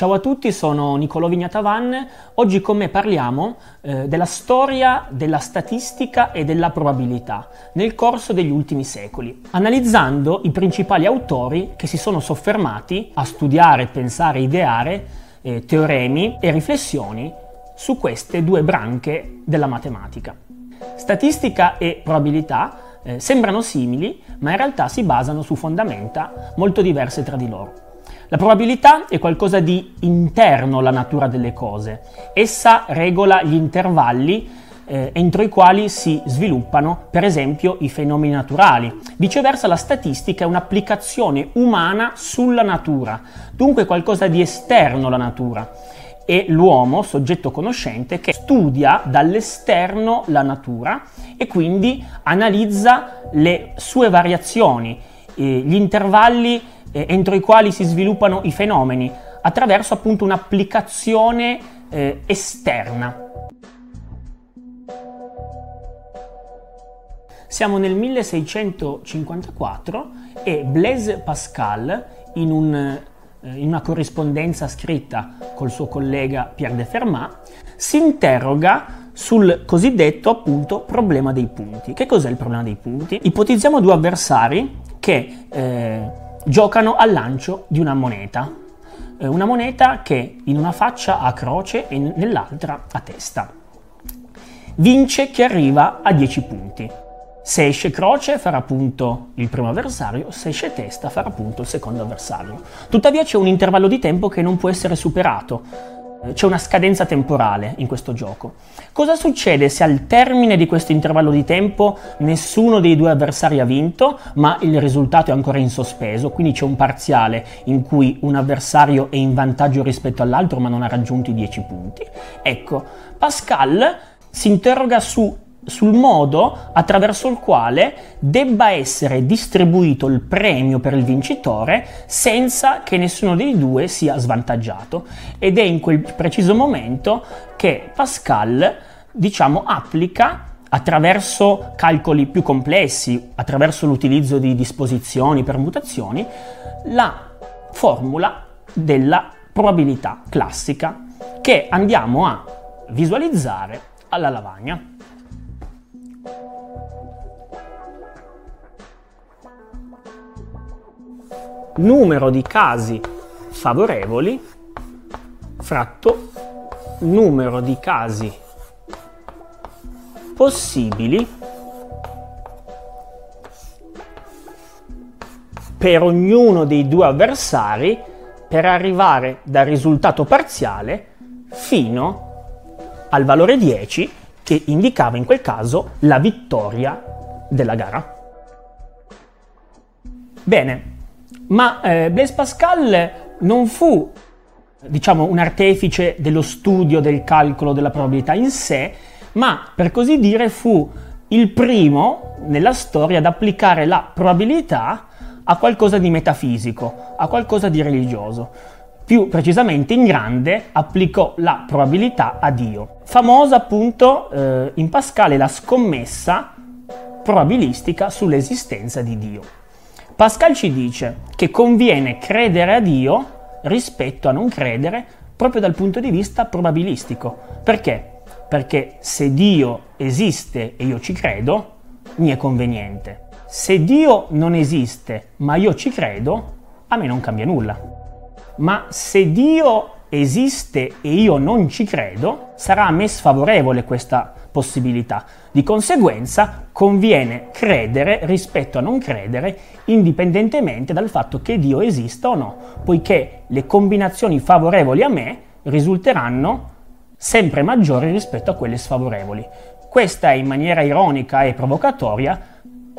Ciao a tutti, sono Niccolò Vignatavan. Oggi con me parliamo eh, della storia della statistica e della probabilità nel corso degli ultimi secoli, analizzando i principali autori che si sono soffermati a studiare, pensare, ideare eh, teoremi e riflessioni su queste due branche della matematica. Statistica e probabilità eh, sembrano simili, ma in realtà si basano su fondamenta molto diverse tra di loro. La probabilità è qualcosa di interno alla natura delle cose. Essa regola gli intervalli eh, entro i quali si sviluppano, per esempio, i fenomeni naturali. Viceversa, la statistica è un'applicazione umana sulla natura, dunque qualcosa di esterno alla natura. È l'uomo, soggetto conoscente, che studia dall'esterno la natura e quindi analizza le sue variazioni, eh, gli intervalli eh, entro i quali si sviluppano i fenomeni attraverso appunto un'applicazione eh, esterna. Siamo nel 1654 e Blaise Pascal, in, un, eh, in, una corrispondenza scritta col suo collega Pierre de Fermat, si interroga sul cosiddetto appunto problema dei punti. Che cos'è il problema dei punti? Ipotizziamo due avversari che eh, giocano al lancio di una moneta. Eh, una moneta che in una faccia ha croce e nell'altra ha testa. Vince chi arriva a 10 punti. Se esce croce farà punto il primo avversario, se esce testa farà punto il secondo avversario. Tuttavia c'è un intervallo di tempo che non può essere superato c'è una scadenza temporale in questo gioco. Cosa succede se al termine di questo intervallo di tempo nessuno dei due avversari ha vinto, ma il risultato è ancora in sospeso, quindi c'è un parziale in cui un avversario è in vantaggio rispetto all'altro ma non ha raggiunto i 10 punti? Ecco, Pascal si interroga su sul modo attraverso il quale debba essere distribuito il premio per il vincitore senza che nessuno dei due sia svantaggiato. Ed è in quel preciso momento che Pascal, diciamo, applica attraverso calcoli più complessi, attraverso l'utilizzo di disposizioni, permutazioni, la formula della probabilità classica che andiamo a visualizzare alla lavagna. Numero di casi favorevoli fratto numero di casi possibili per ognuno dei due avversari per arrivare dal risultato parziale fino al valore 10 che indicava in quel caso la vittoria della gara. Bene, ma eh, Blaise Pascal non fu, diciamo, un artefice dello studio del calcolo della probabilità in sé, ma per così dire fu il primo nella storia ad applicare la probabilità a qualcosa di metafisico, a qualcosa di religioso. Più precisamente in grande applicò la probabilità a Dio. Famosa appunto eh, in Pascal la scommessa probabilistica sull'esistenza di Dio. Pascal ci dice che conviene credere a Dio rispetto a non credere proprio dal punto di vista probabilistico. Perché? Perché se Dio esiste e io ci credo, mi è conveniente. Se Dio non esiste ma io ci credo, a me non cambia nulla. Ma se Dio esiste e io non ci credo, sarà a me sfavorevole questa possibilità. Di conseguenza conviene credere rispetto a non credere indipendentemente dal fatto che Dio esista o no, poiché le combinazioni favorevoli a me risulteranno sempre maggiori rispetto a quelle sfavorevoli. Questa è in maniera ironica e provocatoria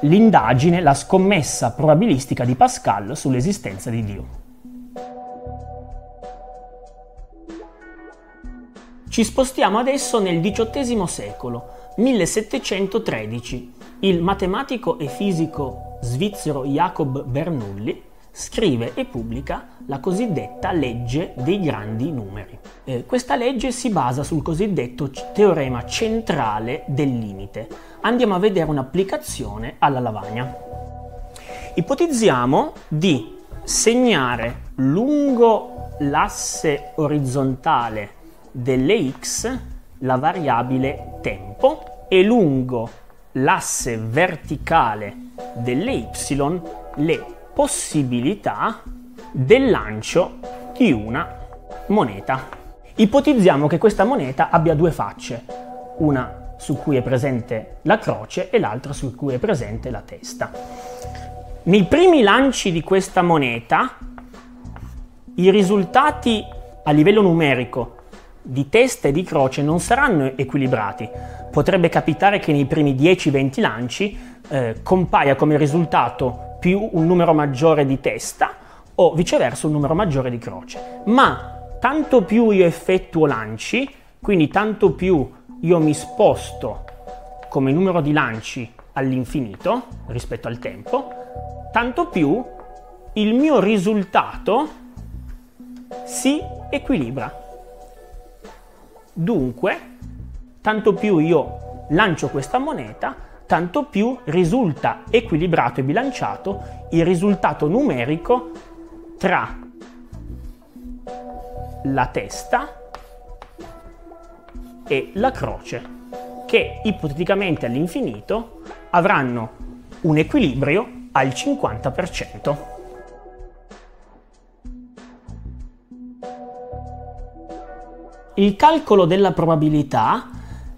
l'indagine, la scommessa probabilistica di Pascal sull'esistenza di Dio. Ci spostiamo adesso nel XVIII secolo, 1713. Il matematico e fisico svizzero Jacob Bernoulli scrive e pubblica la cosiddetta legge dei grandi numeri. Eh, questa legge si basa sul cosiddetto teorema centrale del limite. Andiamo a vedere un'applicazione alla lavagna. Ipotizziamo di segnare lungo l'asse orizzontale delle x la variabile tempo e lungo l'asse verticale delle y le possibilità del lancio di una moneta. Ipotizziamo che questa moneta abbia due facce, una su cui è presente la croce e l'altra su cui è presente la testa. Nei primi lanci di questa moneta i risultati a livello numerico di testa e di croce non saranno equilibrati. Potrebbe capitare che nei primi 10-20 lanci eh, compaia come risultato più un numero maggiore di testa o viceversa un numero maggiore di croce. Ma tanto più io effettuo lanci, quindi tanto più io mi sposto come numero di lanci all'infinito rispetto al tempo, tanto più il mio risultato si equilibra. Dunque, tanto più io lancio questa moneta, tanto più risulta equilibrato e bilanciato il risultato numerico tra la testa e la croce, che ipoteticamente all'infinito avranno un equilibrio al 50%. Il calcolo della probabilità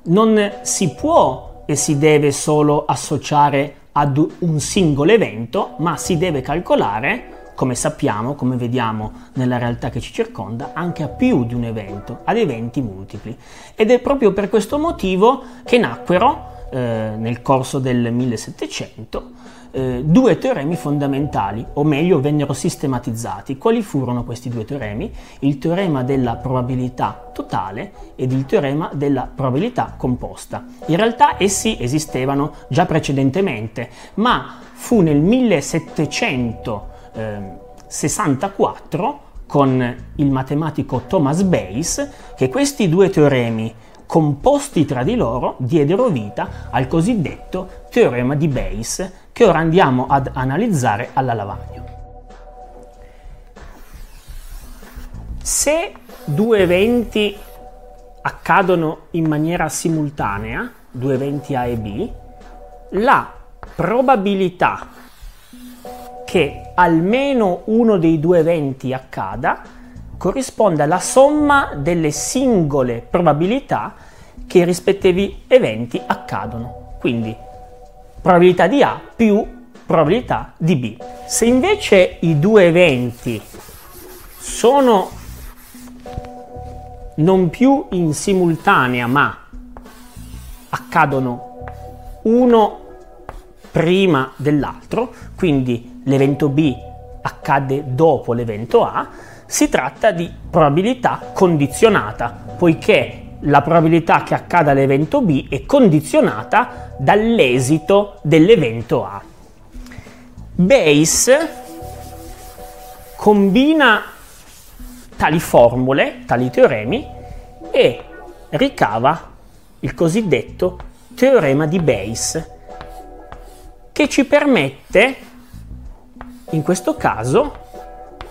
non si può e si deve solo associare ad un singolo evento, ma si deve calcolare, come sappiamo, come vediamo nella realtà che ci circonda, anche a più di un evento, ad eventi multipli. Ed è proprio per questo motivo che nacquero eh, nel corso del 1700 eh, due teoremi fondamentali, o meglio vennero sistematizzati. Quali furono questi due teoremi? Il teorema della probabilità totale ed il teorema della probabilità composta. In realtà essi esistevano già precedentemente, ma fu nel 1764 con il matematico Thomas Bayes che questi due teoremi composti tra di loro diedero vita al cosiddetto teorema di Bayes che ora andiamo ad analizzare alla lavagna. Se due eventi accadono in maniera simultanea, due eventi A e B, la probabilità che almeno uno dei due eventi accada corrisponde alla somma delle singole probabilità che i rispettivi eventi accadono. Quindi probabilità di A più probabilità di B. Se invece i due eventi sono non più in simultanea ma accadono uno prima dell'altro, quindi l'evento B accade dopo l'evento A, si tratta di probabilità condizionata, poiché la probabilità che accada l'evento B è condizionata dall'esito dell'evento A. Bayes combina tali formule, tali teoremi e ricava il cosiddetto teorema di Bayes che ci permette in questo caso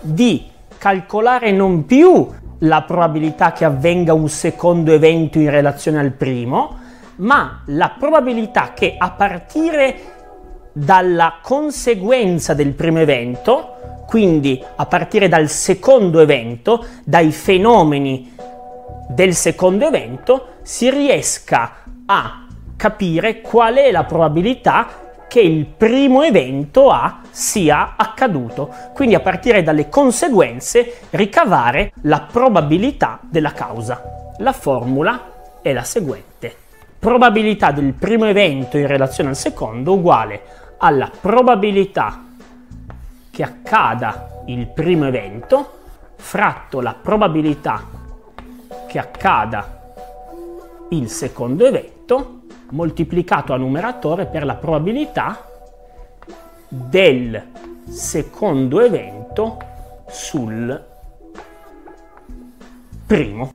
di calcolare non più la probabilità che avvenga un secondo evento in relazione al primo, ma la probabilità che a partire dalla conseguenza del primo evento, quindi a partire dal secondo evento, dai fenomeni del secondo evento, si riesca a capire qual è la probabilità che il primo evento A sia accaduto. Quindi a partire dalle conseguenze ricavare la probabilità della causa. La formula è la seguente. Probabilità del primo evento in relazione al secondo uguale alla probabilità che accada il primo evento fratto la probabilità che accada il secondo evento moltiplicato a numeratore per la probabilità del secondo evento sul primo.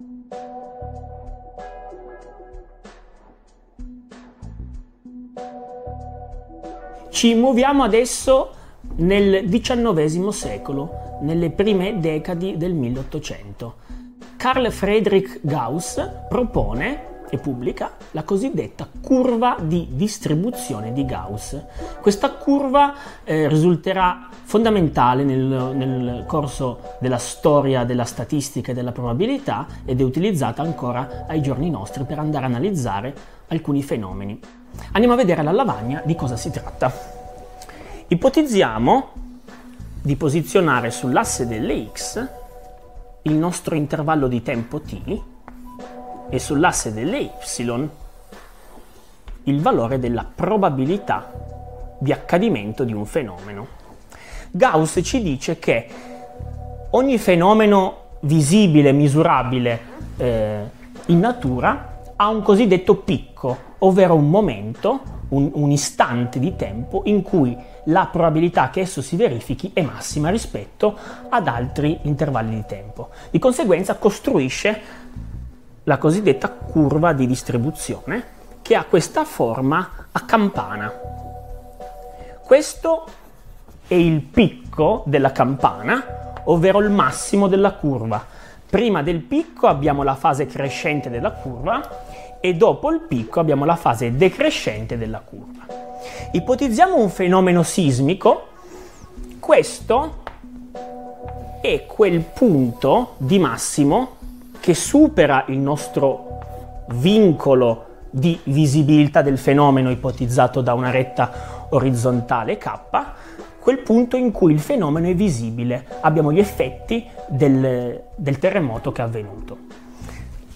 Ci muoviamo adesso nel XIX secolo nelle prime decadi del 1800. Carl Friedrich Gauss propone e pubblica la cosiddetta curva di distribuzione di Gauss. Questa curva eh, risulterà fondamentale nel, nel, corso della storia della statistica e della probabilità ed è utilizzata ancora ai giorni nostri per andare a analizzare alcuni fenomeni. Andiamo a vedere alla lavagna di cosa si tratta. Ipotizziamo di posizionare sull'asse delle x il nostro intervallo di tempo t e sull'asse delle y il valore della probabilità di accadimento di un fenomeno. Gauss ci dice che ogni fenomeno visibile, misurabile eh, in natura ha un cosiddetto picco, ovvero un momento, un, un istante di tempo in cui la probabilità che esso si verifichi è massima rispetto ad altri intervalli di tempo. Di conseguenza costruisce la cosiddetta curva di distribuzione che ha questa forma a campana. Questo è il picco della campana, ovvero il massimo della curva. Prima del picco abbiamo la fase crescente della curva e dopo il picco abbiamo la fase decrescente della curva. Ipotizziamo un fenomeno sismico, questo è quel punto di massimo che supera il nostro vincolo di visibilità del fenomeno ipotizzato da una retta orizzontale K, quel punto in cui il fenomeno è visibile, abbiamo gli effetti del, del terremoto che è avvenuto.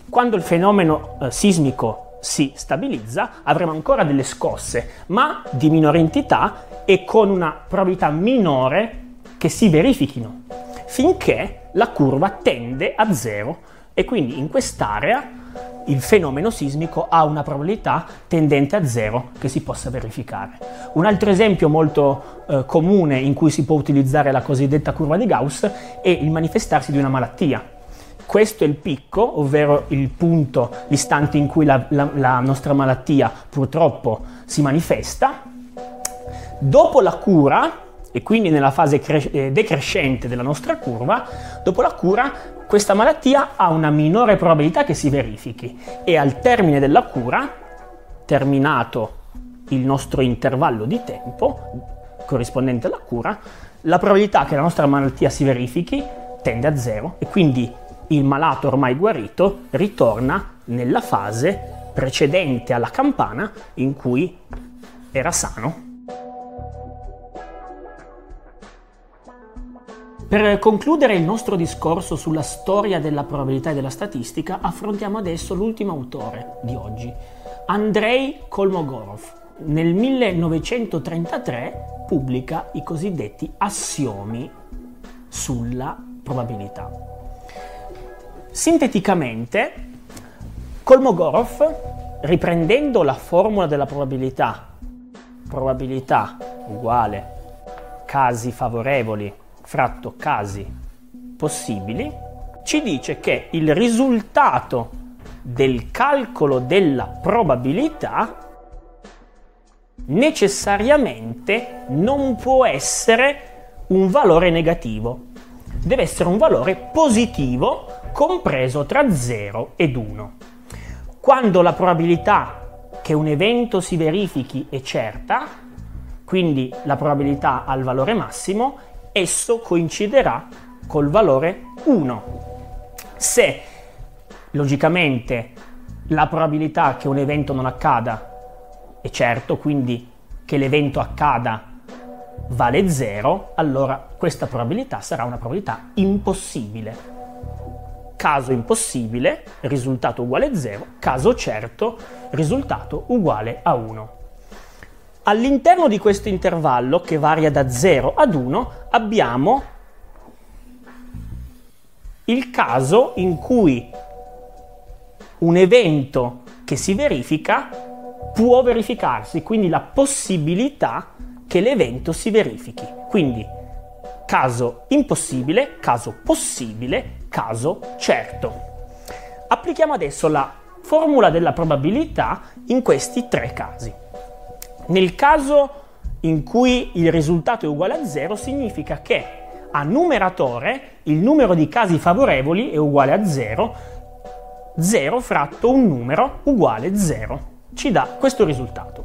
Quando il fenomeno eh, sismico si stabilizza avremo ancora delle scosse, ma di minore entità e con una probabilità minore che si verifichino, finché la curva tende a zero e quindi in quest'area il fenomeno sismico ha una probabilità tendente a zero che si possa verificare. Un altro esempio molto eh, comune in cui si può utilizzare la cosiddetta curva di Gauss è il manifestarsi di una malattia. Questo è il picco, ovvero il punto, l'istante in cui la, la, la nostra malattia purtroppo si manifesta. Dopo la cura, e quindi nella fase cre- eh, decrescente della nostra curva, dopo la cura questa malattia ha una minore probabilità che si verifichi. E al termine della cura, terminato il nostro intervallo di tempo corrispondente alla cura, la probabilità che la nostra malattia si verifichi tende a zero e quindi il malato ormai guarito ritorna nella fase precedente alla campana in cui era sano Per concludere il nostro discorso sulla storia della probabilità e della statistica, affrontiamo adesso l'ultimo autore di oggi, Andrei Kolmogorov. Nel 1933 pubblica i cosiddetti assiomi sulla probabilità. Sinteticamente, Kolmogorov, riprendendo la formula della probabilità, probabilità uguale casi favorevoli fratto casi possibili, ci dice che il risultato del calcolo della probabilità necessariamente non può essere un valore negativo, deve essere un valore positivo compreso tra 0 ed 1. Quando la probabilità che un evento si verifichi è certa, quindi la probabilità al valore massimo, esso coinciderà col valore 1. Se logicamente la probabilità che un evento non accada è certo, quindi che l'evento accada vale 0, allora questa probabilità sarà una probabilità impossibile. Caso impossibile, risultato uguale a 0, caso certo, risultato uguale a 1. All'interno di questo intervallo, che varia da 0 ad 1, abbiamo il caso in cui un evento che si verifica può verificarsi, quindi la possibilità che l'evento si verifichi. Quindi caso impossibile, caso possibile, caso certo. Applichiamo adesso la formula della probabilità in questi tre casi. Nel caso in cui il risultato è uguale a 0 significa che a numeratore il numero di casi favorevoli è uguale a 0, 0 fratto un numero uguale 0. Ci dà questo risultato.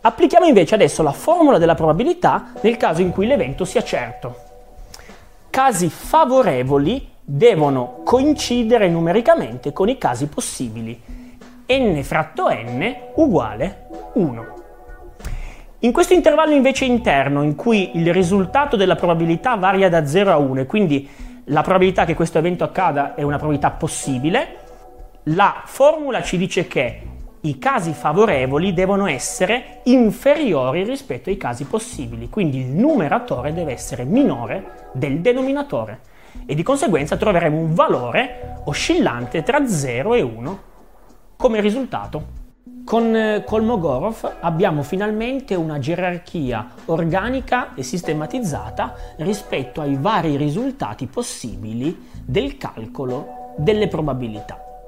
Applichiamo invece adesso la formula della probabilità nel caso in cui l'evento sia certo. Casi favorevoli devono coincidere numericamente con i casi possibili. N fratto n uguale 1. In questo intervallo invece interno, in cui il risultato della probabilità varia da 0 a 1 e quindi la probabilità che questo evento accada è una probabilità possibile, la formula ci dice che i casi favorevoli devono essere inferiori rispetto ai casi possibili, quindi il numeratore deve essere minore del denominatore e di conseguenza troveremo un valore oscillante tra 0 e 1 come risultato. Con eh, Kolmogorov abbiamo finalmente una gerarchia organica e sistematizzata rispetto ai vari risultati possibili del calcolo delle probabilità.